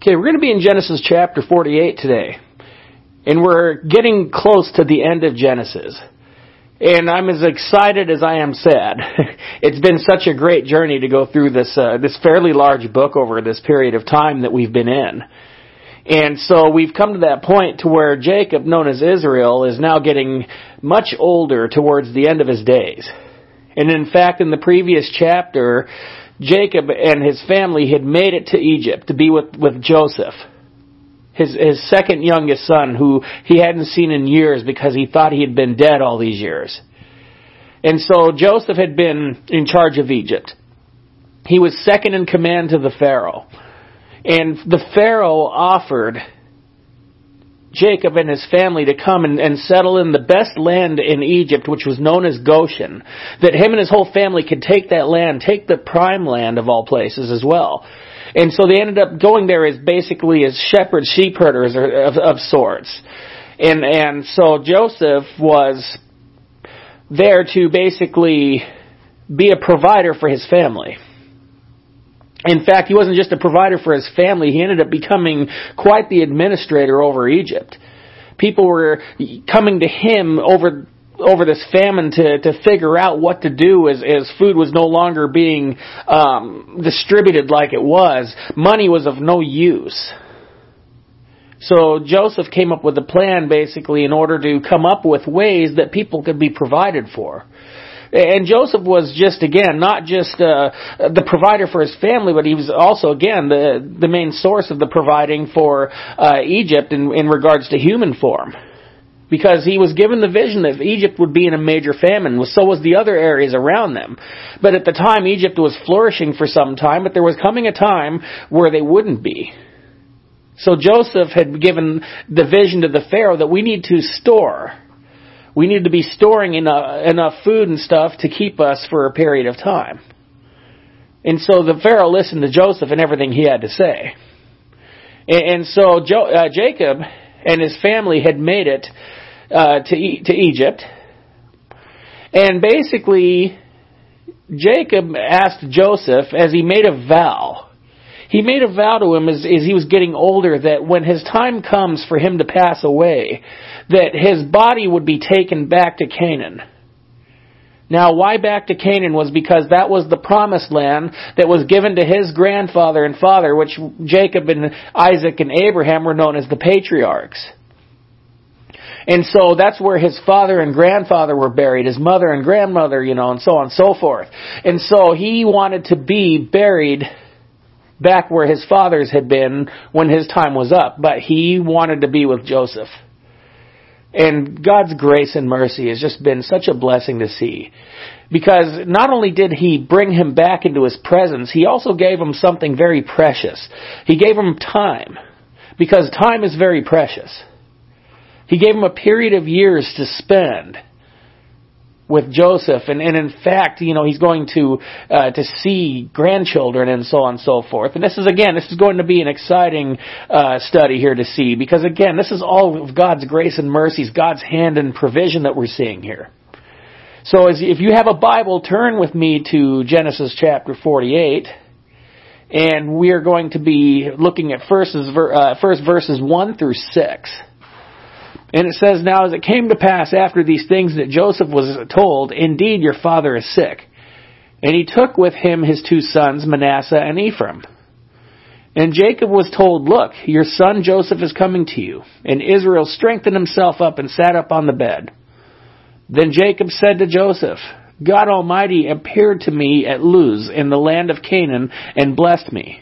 Okay, we're going to be in Genesis chapter 48 today. And we're getting close to the end of Genesis. And I'm as excited as I am sad. it's been such a great journey to go through this, uh, this fairly large book over this period of time that we've been in. And so we've come to that point to where Jacob, known as Israel, is now getting much older towards the end of his days. And in fact, in the previous chapter, Jacob and his family had made it to Egypt to be with, with Joseph, his, his second youngest son, who he hadn't seen in years because he thought he had been dead all these years. And so Joseph had been in charge of Egypt. He was second in command to the Pharaoh. And the Pharaoh offered Jacob and his family to come and, and, settle in the best land in Egypt, which was known as Goshen. That him and his whole family could take that land, take the prime land of all places as well. And so they ended up going there as basically as shepherds, sheep herders of, of sorts. And, and so Joseph was there to basically be a provider for his family. In fact, he wasn't just a provider for his family, he ended up becoming quite the administrator over Egypt. People were coming to him over over this famine to to figure out what to do as as food was no longer being um, distributed like it was. Money was of no use. So Joseph came up with a plan basically in order to come up with ways that people could be provided for. And Joseph was just again not just uh, the provider for his family, but he was also again the the main source of the providing for uh, Egypt in, in regards to human form. Because he was given the vision that Egypt would be in a major famine, so was the other areas around them. But at the time, Egypt was flourishing for some time, but there was coming a time where they wouldn't be. So Joseph had given the vision to the Pharaoh that we need to store we need to be storing enough, enough food and stuff to keep us for a period of time. And so the Pharaoh listened to Joseph and everything he had to say. And, so jo, uh, Jacob and his family had made it uh, to, e- to Egypt. And basically, Jacob asked Joseph, as he made a vow, he made a vow to him as, as he was getting older that when his time comes for him to pass away, that his body would be taken back to Canaan. Now, why back to Canaan was because that was the promised land that was given to his grandfather and father, which Jacob and Isaac and Abraham were known as the patriarchs. And so that's where his father and grandfather were buried, his mother and grandmother, you know, and so on and so forth. And so he wanted to be buried back where his fathers had been when his time was up, but he wanted to be with Joseph. And God's grace and mercy has just been such a blessing to see. Because not only did He bring him back into His presence, He also gave him something very precious. He gave him time. Because time is very precious. He gave him a period of years to spend with Joseph, and, and in fact, you know, he's going to uh, to see grandchildren and so on and so forth. And this is again, this is going to be an exciting uh, study here to see because again, this is all of God's grace and mercies, God's hand and provision that we're seeing here. So, as, if you have a Bible, turn with me to Genesis chapter forty-eight. And we are going to be looking at first, uh, first verses 1 through 6. And it says, Now as it came to pass after these things that Joseph was told, Indeed, your father is sick. And he took with him his two sons, Manasseh and Ephraim. And Jacob was told, Look, your son Joseph is coming to you. And Israel strengthened himself up and sat up on the bed. Then Jacob said to Joseph, God Almighty appeared to me at Luz in the land of Canaan and blessed me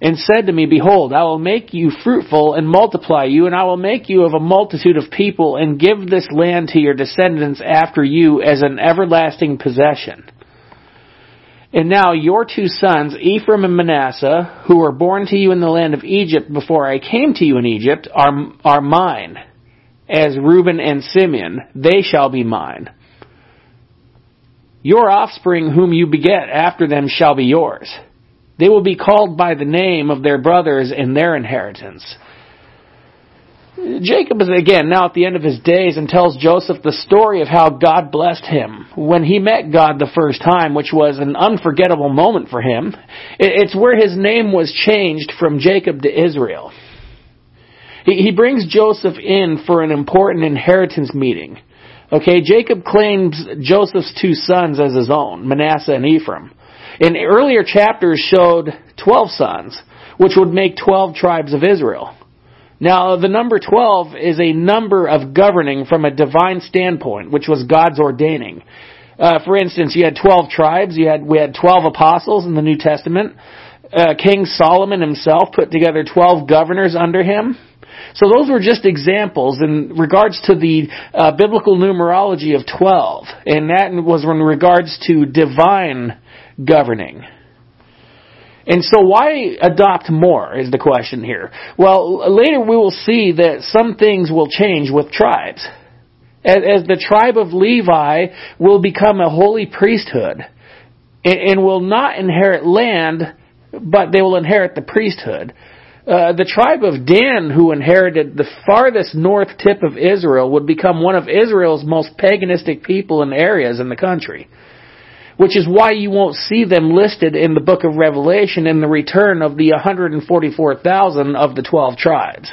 and said to me, Behold, I will make you fruitful and multiply you, and I will make you of a multitude of people, and give this land to your descendants after you as an everlasting possession. And now your two sons, Ephraim and Manasseh, who were born to you in the land of Egypt before I came to you in Egypt, are, are mine. As Reuben and Simeon, they shall be mine. Your offspring whom you beget after them shall be yours they will be called by the name of their brothers in their inheritance. Jacob is again now at the end of his days and tells Joseph the story of how God blessed him when he met God the first time, which was an unforgettable moment for him. It's where his name was changed from Jacob to Israel. He brings Joseph in for an important inheritance meeting. Okay, Jacob claims Joseph's two sons as his own, Manasseh and Ephraim. In earlier chapters showed 12 sons, which would make 12 tribes of Israel. Now, the number 12 is a number of governing from a divine standpoint, which was God's ordaining. Uh, for instance, you had 12 tribes, you had, we had 12 apostles in the New Testament. Uh, King Solomon himself put together 12 governors under him. So those were just examples in regards to the uh, biblical numerology of 12. And that was in regards to divine governing. And so why adopt more is the question here. Well, later we will see that some things will change with tribes. As, the tribe of Levi will become a holy priesthood and, will not inherit land, but they will inherit the priesthood. Uh, the tribe of Dan, who inherited the farthest north tip of Israel, would become one of Israel's most paganistic people and areas in the country. Which is why you won't see them listed in the book of Revelation in the return of the 144,000 of the 12 tribes.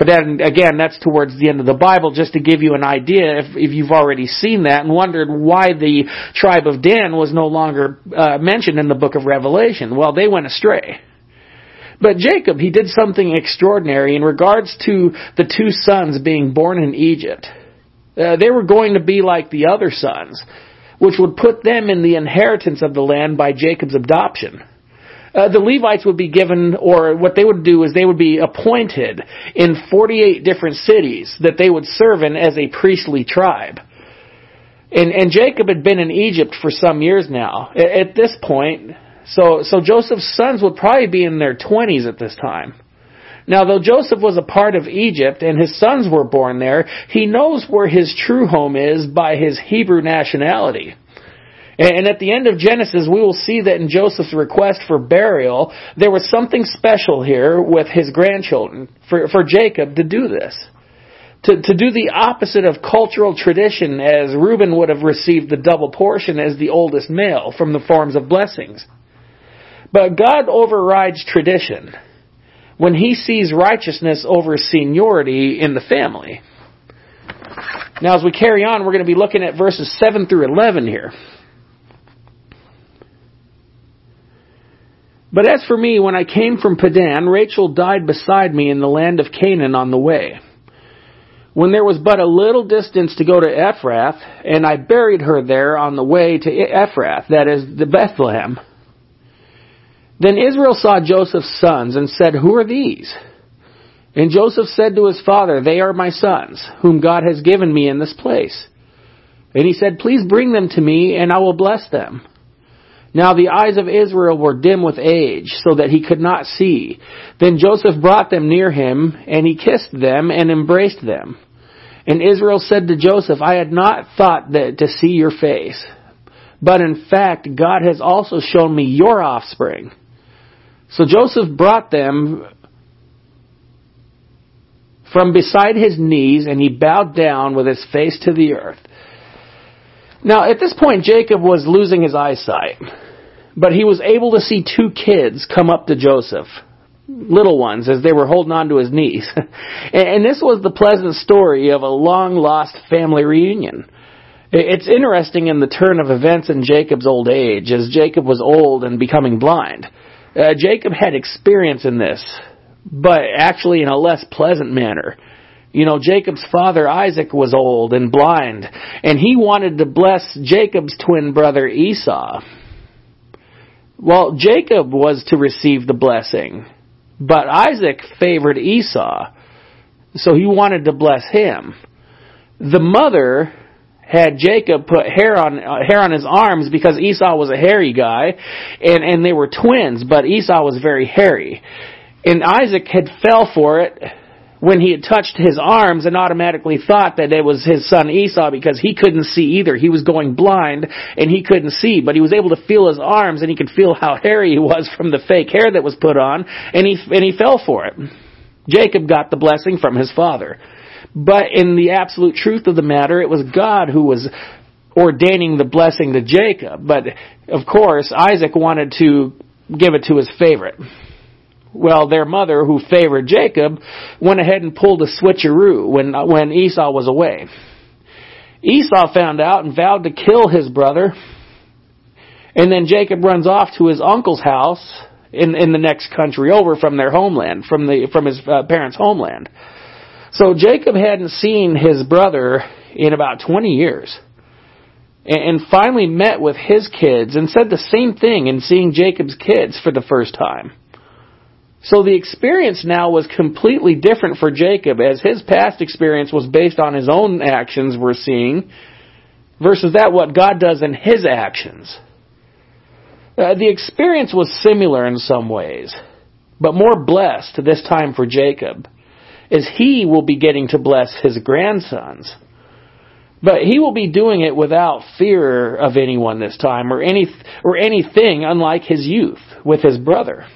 But then again, that's towards the end of the Bible, just to give you an idea if, if you've already seen that and wondered why the tribe of Dan was no longer uh, mentioned in the book of Revelation. Well, they went astray. But Jacob, he did something extraordinary in regards to the two sons being born in Egypt. Uh, they were going to be like the other sons, which would put them in the inheritance of the land by Jacob's adoption. Uh, the Levites would be given, or what they would do is they would be appointed in 48 different cities that they would serve in as a priestly tribe. And, and Jacob had been in Egypt for some years now. At, at this point, so, so Joseph's sons would probably be in their 20s at this time. Now, though Joseph was a part of Egypt and his sons were born there, he knows where his true home is by his Hebrew nationality. And at the end of Genesis, we will see that in Joseph's request for burial, there was something special here with his grandchildren for, for Jacob to do this. To, to do the opposite of cultural tradition as Reuben would have received the double portion as the oldest male from the forms of blessings. But God overrides tradition when he sees righteousness over seniority in the family. Now, as we carry on, we're going to be looking at verses 7 through 11 here. But as for me, when I came from Padan, Rachel died beside me in the land of Canaan on the way. When there was but a little distance to go to Ephrath, and I buried her there on the way to Ephrath, that is, the Bethlehem. Then Israel saw Joseph's sons and said, Who are these? And Joseph said to his father, They are my sons, whom God has given me in this place. And he said, Please bring them to me, and I will bless them. Now the eyes of Israel were dim with age, so that he could not see. Then Joseph brought them near him, and he kissed them and embraced them. And Israel said to Joseph, I had not thought that to see your face. But in fact, God has also shown me your offspring. So Joseph brought them from beside his knees and he bowed down with his face to the earth. Now, at this point, Jacob was losing his eyesight, but he was able to see two kids come up to Joseph, little ones, as they were holding on to his knees. and this was the pleasant story of a long lost family reunion. It's interesting in the turn of events in Jacob's old age, as Jacob was old and becoming blind. Uh, Jacob had experience in this, but actually in a less pleasant manner. You know, Jacob's father Isaac was old and blind, and he wanted to bless Jacob's twin brother Esau. Well, Jacob was to receive the blessing, but Isaac favored Esau, so he wanted to bless him. The mother had Jacob put hair on uh, hair on his arms because Esau was a hairy guy, and and they were twins, but Esau was very hairy, and Isaac had fell for it when he had touched his arms and automatically thought that it was his son Esau because he couldn't see either. He was going blind and he couldn't see, but he was able to feel his arms and he could feel how hairy he was from the fake hair that was put on, and he and he fell for it. Jacob got the blessing from his father. But in the absolute truth of the matter, it was God who was ordaining the blessing to Jacob. But of course, Isaac wanted to give it to his favorite. Well, their mother, who favored Jacob, went ahead and pulled a switcheroo when, when Esau was away. Esau found out and vowed to kill his brother. And then Jacob runs off to his uncle's house in, in the next country over from their homeland, from the, from his uh, parents' homeland. So Jacob hadn't seen his brother in about 20 years. And finally met with his kids and said the same thing in seeing Jacob's kids for the first time. So the experience now was completely different for Jacob as his past experience was based on his own actions we're seeing versus that what God does in his actions. Uh, the experience was similar in some ways, but more blessed this time for Jacob as he will be getting to bless his grandsons. But he will be doing it without fear of anyone this time or any or anything unlike his youth with his brother.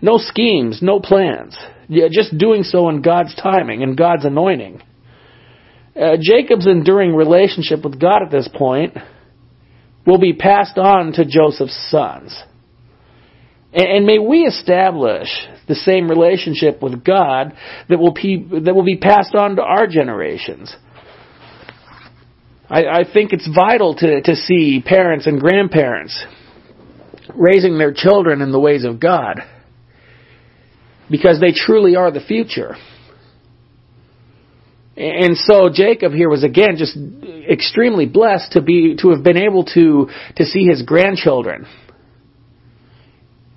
No schemes, no plans. Yeah, just doing so in God's timing and God's anointing. Uh, Jacob's enduring relationship with God at this point will be passed on to Joseph's sons. And, and may we establish the same relationship with God that will be, that will be passed on to our generations. I, I think it's vital to, to see parents and grandparents raising their children in the ways of God because they truly are the future. And so Jacob here was again just extremely blessed to be to have been able to to see his grandchildren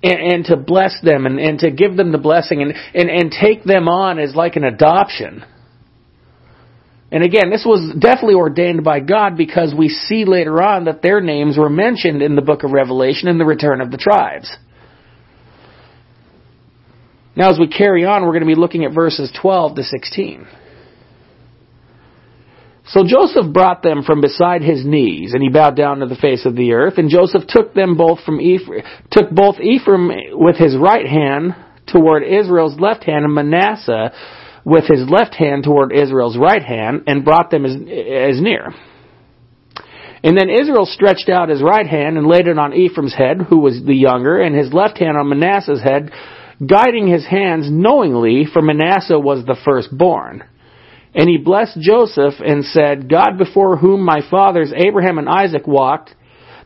and, and to bless them and, and to give them the blessing and, and, and take them on as like an adoption. And again, this was definitely ordained by God because we see later on that their names were mentioned in the book of Revelation in the return of the tribes. Now, as we carry on, we're going to be looking at verses 12 to 16. So Joseph brought them from beside his knees, and he bowed down to the face of the earth. And Joseph took them both from Ephraim, took both Ephraim with his right hand toward Israel's left hand, and Manasseh with his left hand toward Israel's right hand, and brought them as, as near. And then Israel stretched out his right hand and laid it on Ephraim's head, who was the younger, and his left hand on Manasseh's head, guiding his hands knowingly, for Manasseh was the firstborn. And he blessed Joseph and said, God before whom my fathers Abraham and Isaac walked,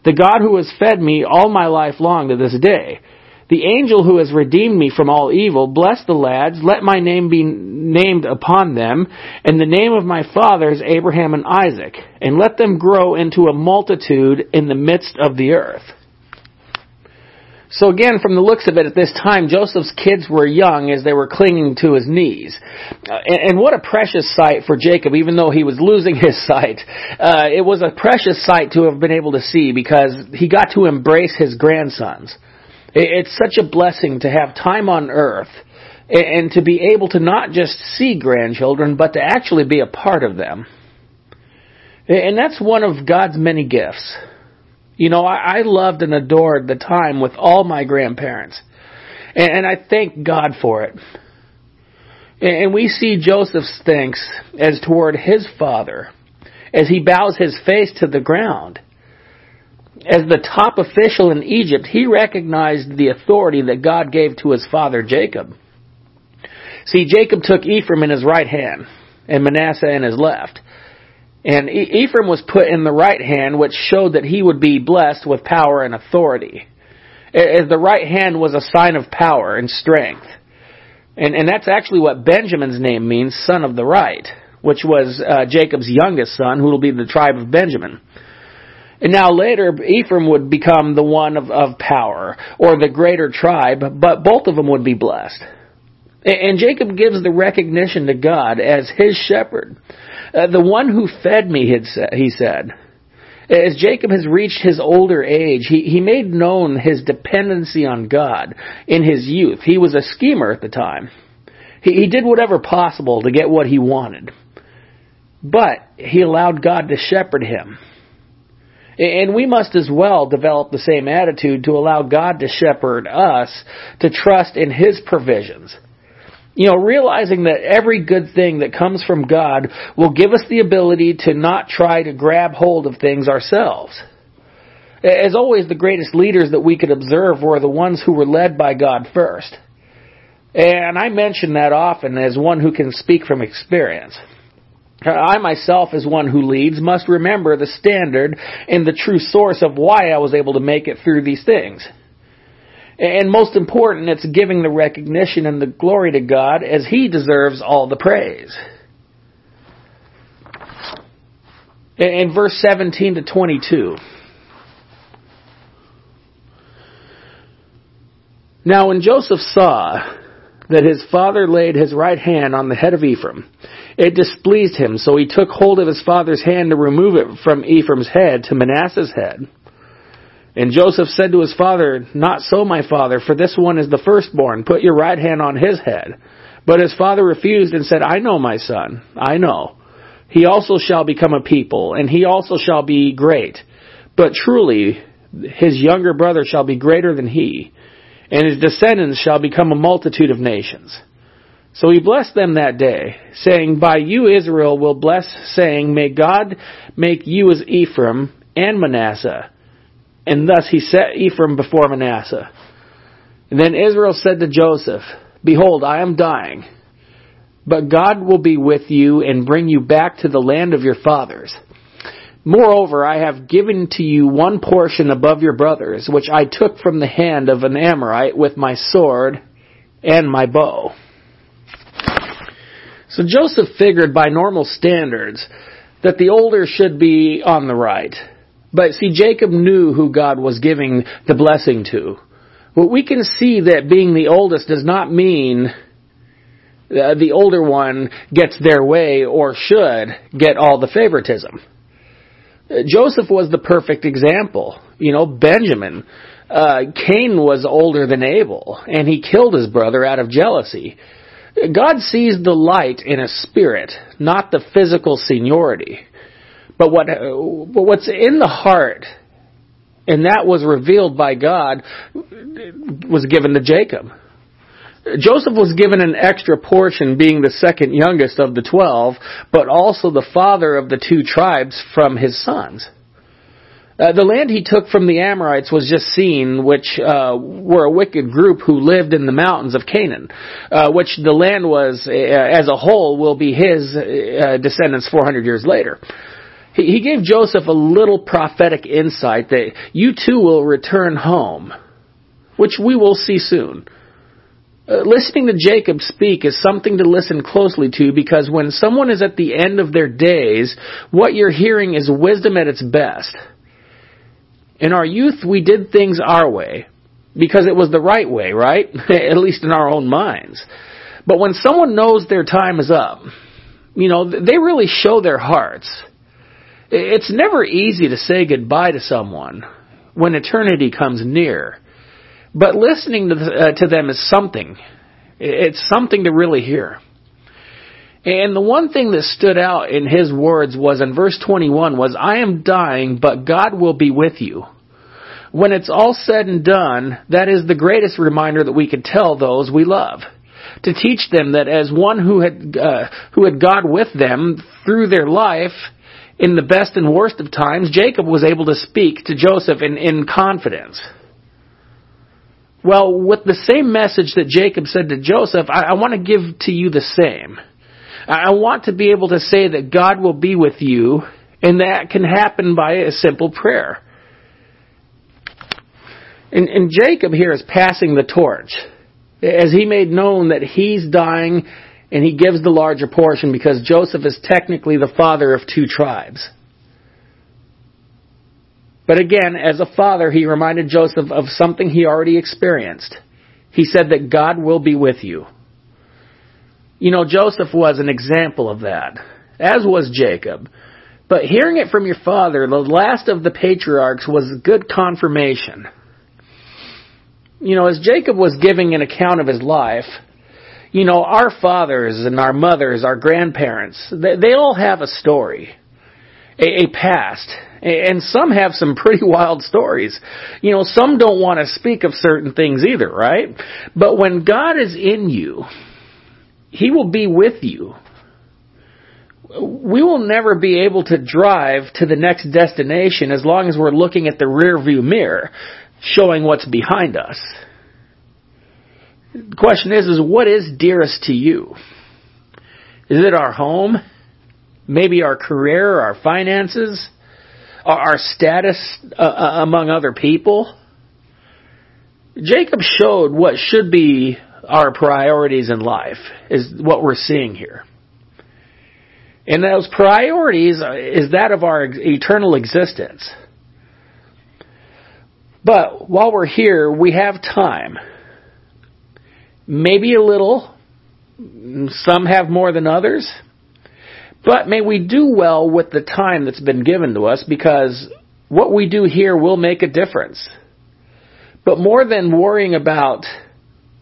the God who has fed me all my life long to this day, the angel who has redeemed me from all evil, bless the lads, let my name be named upon them, and the name of my fathers Abraham and Isaac, and let them grow into a multitude in the midst of the earth. So again, from the looks of it at this time, Joseph's kids were young as they were clinging to his knees. Uh, and, and, what a precious sight for Jacob, even though he was losing his sight. Uh, it was a precious sight to have been able to see because he got to embrace his grandsons. It, it's such a blessing to have time on earth and, and to be able to not just see grandchildren, but to actually be a part of them. And that's one of God's many gifts. You know, I, I loved and adored the time with all my grandparents. And, and I thank God for it. And, and we see Joseph's thanks as toward his father, as he bows his face to the ground. As the top official in Egypt, he recognized the authority that God gave to his father Jacob. See, Jacob took Ephraim in his right hand and Manasseh in his left. And Ephraim was put in the right hand, which showed that he would be blessed with power and authority. The right hand was a sign of power and strength. And, and that's actually what Benjamin's name means, son of the right, which was uh, Jacob's youngest son, who will be the tribe of Benjamin. And now later, Ephraim would become the one of, of power, or the greater tribe, but both of them would be blessed. And Jacob gives the recognition to God as his shepherd. Uh, the one who fed me, he said. As Jacob has reached his older age, he, he made known his dependency on God in his youth. He was a schemer at the time. He, he did whatever possible to get what he wanted. But he allowed God to shepherd him. And we must as well develop the same attitude to allow God to shepherd us, to trust in His provisions. You know, realizing that every good thing that comes from God will give us the ability to not try to grab hold of things ourselves. As always, the greatest leaders that we could observe were the ones who were led by God first. And I mention that often as one who can speak from experience. I myself, as one who leads, must remember the standard and the true source of why I was able to make it through these things. And most important, it's giving the recognition and the glory to God as He deserves all the praise. In verse 17 to 22. Now when Joseph saw that his father laid his right hand on the head of Ephraim, it displeased him, so he took hold of his father's hand to remove it from Ephraim's head to Manasseh's head. And Joseph said to his father, Not so, my father, for this one is the firstborn. Put your right hand on his head. But his father refused and said, I know, my son, I know. He also shall become a people, and he also shall be great. But truly, his younger brother shall be greater than he, and his descendants shall become a multitude of nations. So he blessed them that day, saying, By you Israel will bless, saying, May God make you as Ephraim and Manasseh and thus he set Ephraim before Manasseh. And then Israel said to Joseph, Behold, I am dying, but God will be with you and bring you back to the land of your fathers. Moreover, I have given to you one portion above your brothers, which I took from the hand of an Amorite with my sword and my bow. So Joseph figured by normal standards that the older should be on the right. But see, Jacob knew who God was giving the blessing to. Well, we can see that being the oldest does not mean uh, the older one gets their way or should get all the favoritism. Uh, Joseph was the perfect example. You know, Benjamin. Uh, Cain was older than Abel, and he killed his brother out of jealousy. God sees the light in a spirit, not the physical seniority. But what, but what's in the heart, and that was revealed by God, was given to Jacob. Joseph was given an extra portion being the second youngest of the twelve, but also the father of the two tribes from his sons. Uh, the land he took from the Amorites was just seen, which uh, were a wicked group who lived in the mountains of Canaan, uh, which the land was, uh, as a whole, will be his uh, descendants 400 years later. He gave Joseph a little prophetic insight that you too will return home, which we will see soon. Uh, listening to Jacob speak is something to listen closely to because when someone is at the end of their days, what you're hearing is wisdom at its best. In our youth, we did things our way because it was the right way, right? at least in our own minds. But when someone knows their time is up, you know, they really show their hearts. It's never easy to say goodbye to someone when eternity comes near. But listening to, the, uh, to them is something. It's something to really hear. And the one thing that stood out in his words was in verse 21 was, I am dying, but God will be with you. When it's all said and done, that is the greatest reminder that we could tell those we love. To teach them that as one who had, uh, who had God with them through their life, in the best and worst of times, Jacob was able to speak to Joseph in, in confidence. Well, with the same message that Jacob said to Joseph, I, I want to give to you the same. I want to be able to say that God will be with you, and that can happen by a simple prayer. And, and Jacob here is passing the torch. As he made known that he's dying and he gives the larger portion because Joseph is technically the father of two tribes. But again, as a father, he reminded Joseph of something he already experienced. He said that God will be with you. You know, Joseph was an example of that, as was Jacob. But hearing it from your father, the last of the patriarchs, was good confirmation. You know, as Jacob was giving an account of his life, you know, our fathers and our mothers, our grandparents, they, they all have a story, a, a past, and some have some pretty wild stories. You know, some don't want to speak of certain things either, right? But when God is in you, He will be with you. We will never be able to drive to the next destination as long as we're looking at the rear view mirror showing what's behind us. The question is, is what is dearest to you? Is it our home? Maybe our career, our finances, our status uh, uh, among other people? Jacob showed what should be our priorities in life, is what we're seeing here. And those priorities is that of our eternal existence. But while we're here, we have time maybe a little. Some have more than others. But may we do well with the time that's been given to us because what we do here will make a difference. But more than worrying about,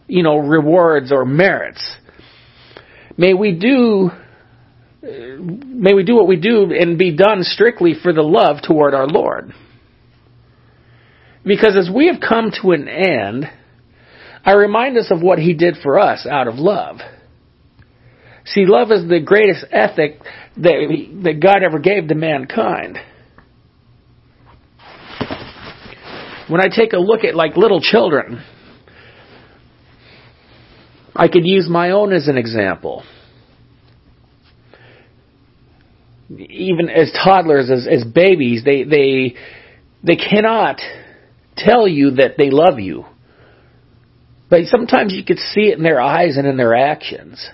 you know, rewards or merits, may we do may we do what we do and be done strictly for the love toward our Lord. Because as we have come to an end, I remind us of what he did for us out of love. See, love is the greatest ethic that, that God ever gave to mankind. When I take a look at like little children, I could use my own as an example. Even as toddlers, as, as babies, they, they, they cannot tell you that they love you but sometimes you could see it in their eyes and in their actions.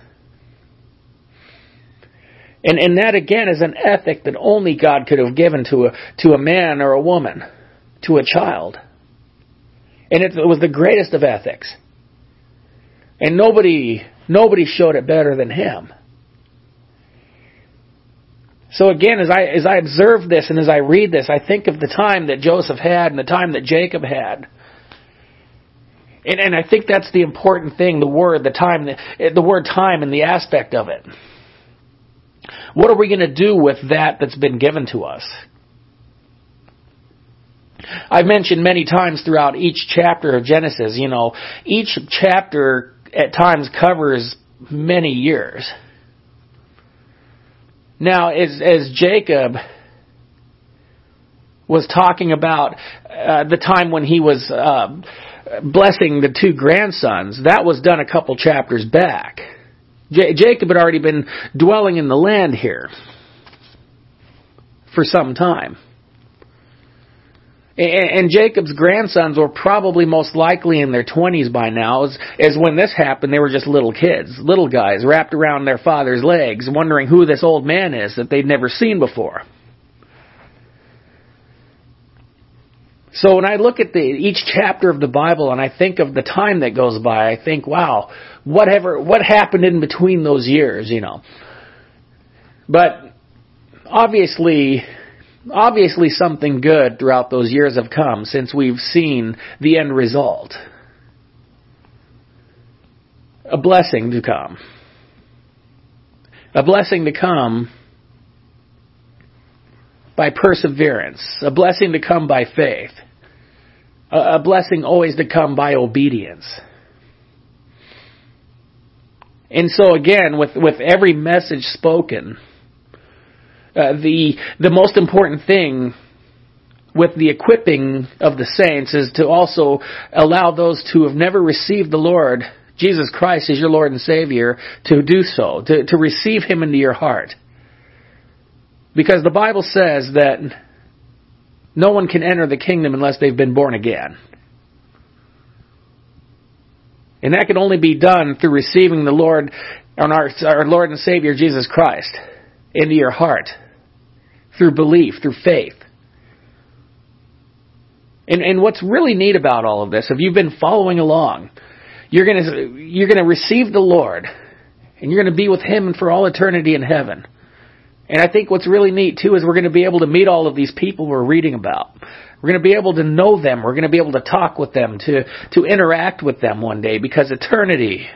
And, and that again is an ethic that only God could have given to a, to a man or a woman, to a child. And it, was the greatest of ethics. And nobody, nobody showed it better than him. So again, as I, as I observe this and as I read this, I think of the time that Joseph had and the time that Jacob had. And, and I think that's the important thing, the word, the time, the, the word time and the aspect of it. What are we going to do with that that's been given to us? I've mentioned many times throughout each chapter of Genesis, you know, each chapter at times covers many years. Now, as, as Jacob was talking about uh, the time when he was uh, blessing the two grandsons, that was done a couple chapters back. J- Jacob had already been dwelling in the land here for some time. And, Jacob's grandsons were probably most likely in their 20s by now, as, as when this happened, they were just little kids, little guys wrapped around their father's legs, wondering who this old man is that they'd never seen before. So when I look at the, each chapter of the Bible and I think of the time that goes by, I think, wow, whatever, what happened in between those years, you know. But obviously, obviously something good throughout those years have come since we've seen the end result. A blessing to come. A blessing to come by perseverance, a blessing to come by faith, a blessing always to come by obedience. And so again, with, with every message spoken, uh, the, the most important thing with the equipping of the saints is to also allow those who have never received the Lord, Jesus Christ as your Lord and Savior, to do so, to, to receive Him into your heart. Because the Bible says that no one can enter the kingdom unless they've been born again. And that can only be done through receiving the Lord, our, our Lord and Savior Jesus Christ into your heart. Through belief, through faith. And, and what's really neat about all of this, if you've been following along, you're gonna, you're gonna receive the Lord, and you're gonna be with Him for all eternity in heaven. And I think what's really neat too is we're going to be able to meet all of these people we're reading about. We're going to be able to know them. We're going to be able to talk with them, to, to interact with them one day because eternity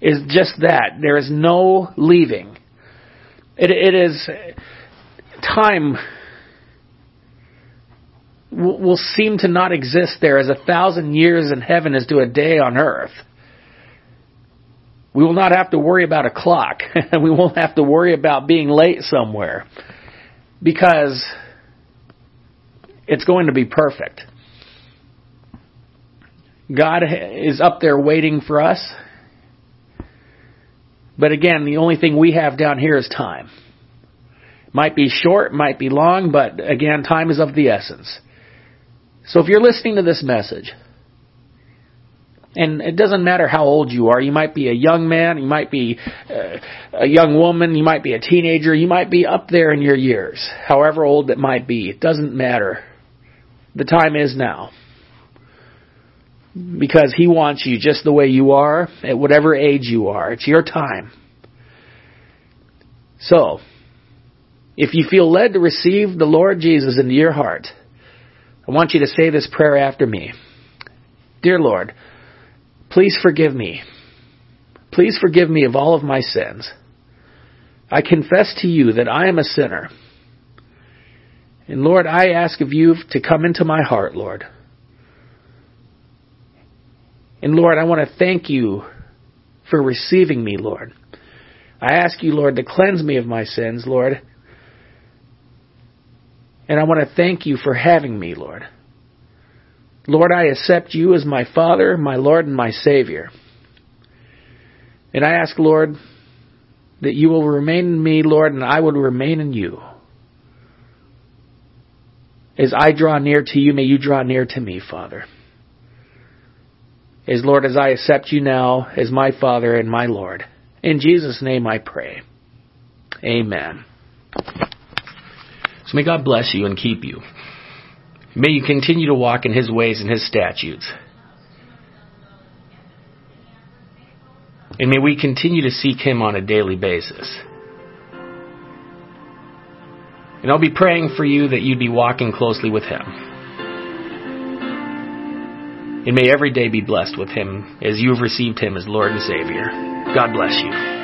is just that. There is no leaving. It, it is time will seem to not exist there as a thousand years in heaven is to a day on earth. We will not have to worry about a clock. we won't have to worry about being late somewhere. Because it's going to be perfect. God is up there waiting for us. But again, the only thing we have down here is time. Might be short, might be long, but again, time is of the essence. So if you're listening to this message, and it doesn't matter how old you are, you might be a young man, you might be uh, a young woman, you might be a teenager, you might be up there in your years, however old it might be, it doesn't matter. The time is now. Because He wants you just the way you are, at whatever age you are. It's your time. So, if you feel led to receive the Lord Jesus into your heart, I want you to say this prayer after me. Dear Lord, please forgive me. Please forgive me of all of my sins. I confess to you that I am a sinner and Lord, I ask of you to come into my heart, Lord. And Lord, I want to thank you for receiving me, Lord. I ask you, Lord, to cleanse me of my sins, Lord. And I want to thank you for having me, Lord. Lord, I accept you as my Father, my Lord, and my Savior. And I ask, Lord, that you will remain in me, Lord, and I will remain in you. As I draw near to you, may you draw near to me, Father. As Lord, as I accept you now as my Father and my Lord. In Jesus' name I pray. Amen. So may God bless you and keep you. May you continue to walk in His ways and His statutes. And may we continue to seek Him on a daily basis. And I'll be praying for you that you'd be walking closely with Him. And may every day be blessed with Him as you have received Him as Lord and Savior. God bless you.